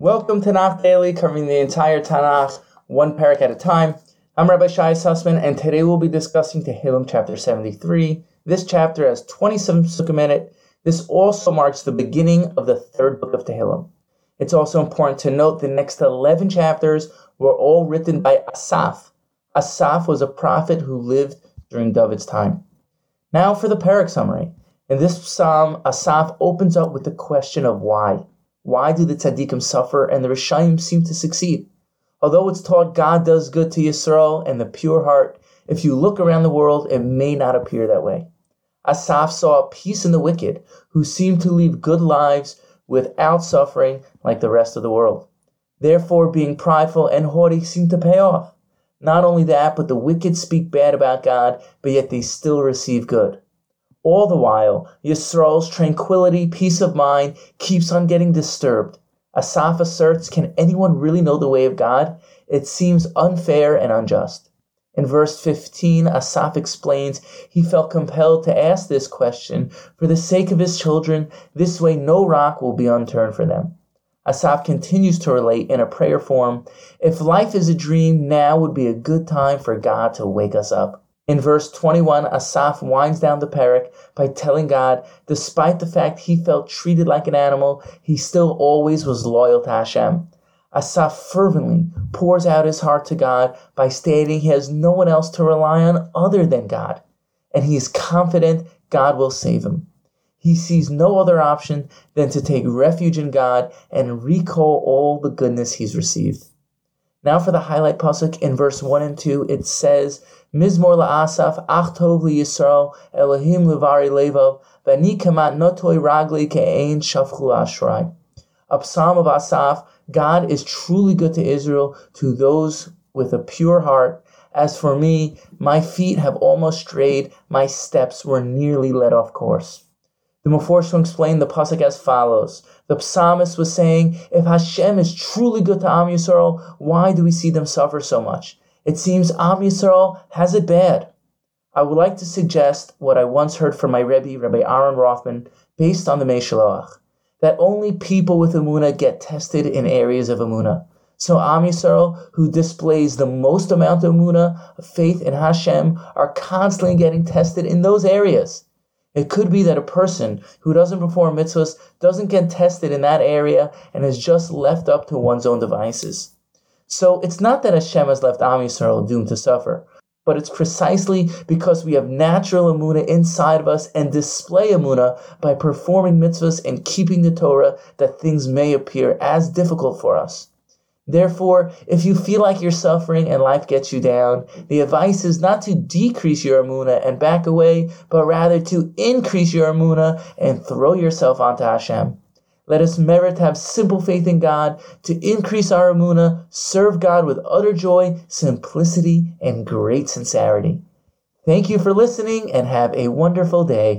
Welcome to Tanakh Daily, covering the entire Tanakh, one perek at a time. I'm Rabbi Shai Sussman, and today we'll be discussing Tehillim chapter 73. This chapter has 27 psukim in it. This also marks the beginning of the third book of Tehillim. It's also important to note the next 11 chapters were all written by Asaph. Asaph was a prophet who lived during David's time. Now for the perek summary. In this psalm, Asaph opens up with the question of why. Why do the tzaddikim suffer and the Reshaim seem to succeed? Although it's taught God does good to Yisrael and the pure heart, if you look around the world, it may not appear that way. Asaph saw peace in the wicked, who seem to lead good lives without suffering like the rest of the world. Therefore, being prideful and haughty seem to pay off. Not only that, but the wicked speak bad about God, but yet they still receive good. All the while, Yisrael's tranquility, peace of mind keeps on getting disturbed. Asaph asserts, Can anyone really know the way of God? It seems unfair and unjust. In verse 15, Asaph explains he felt compelled to ask this question for the sake of his children. This way, no rock will be unturned for them. Asaph continues to relate in a prayer form If life is a dream, now would be a good time for God to wake us up. In verse 21, Asaph winds down the perek by telling God, despite the fact he felt treated like an animal, he still always was loyal to Hashem. Asaph fervently pours out his heart to God by stating he has no one else to rely on other than God, and he is confident God will save him. He sees no other option than to take refuge in God and recall all the goodness he's received. Now for the highlight pasuk in verse 1 and 2, it says, Mizmor la'asaf ach tov Yisrael Elohim levari levav v'ani kamat notoi ragli ke'ein shafchu ashrai. A psalm of Asaph, God is truly good to Israel, to those with a pure heart. As for me, my feet have almost strayed, my steps were nearly led off course. The Meforshim explained the pasuk as follows: The psalmist was saying, "If Hashem is truly good to Am Yisrael, why do we see them suffer so much? It seems Am Yisrael has it bad." I would like to suggest what I once heard from my Rebbe, Rabbi Aaron Rothman, based on the Meshaloach, that only people with Amuna get tested in areas of Amuna. So Am Yisrael, who displays the most amount of Amuna, faith in Hashem, are constantly getting tested in those areas. It could be that a person who doesn't perform mitzvahs doesn't get tested in that area and is just left up to one's own devices. So it's not that Hashem has left Am Yisrael doomed to suffer, but it's precisely because we have natural amuna inside of us and display amuna by performing mitzvahs and keeping the Torah that things may appear as difficult for us. Therefore, if you feel like you're suffering and life gets you down, the advice is not to decrease your amuna and back away, but rather to increase your amuna and throw yourself onto Hashem. Let us merit to have simple faith in God, to increase our amuna, serve God with utter joy, simplicity, and great sincerity. Thank you for listening and have a wonderful day.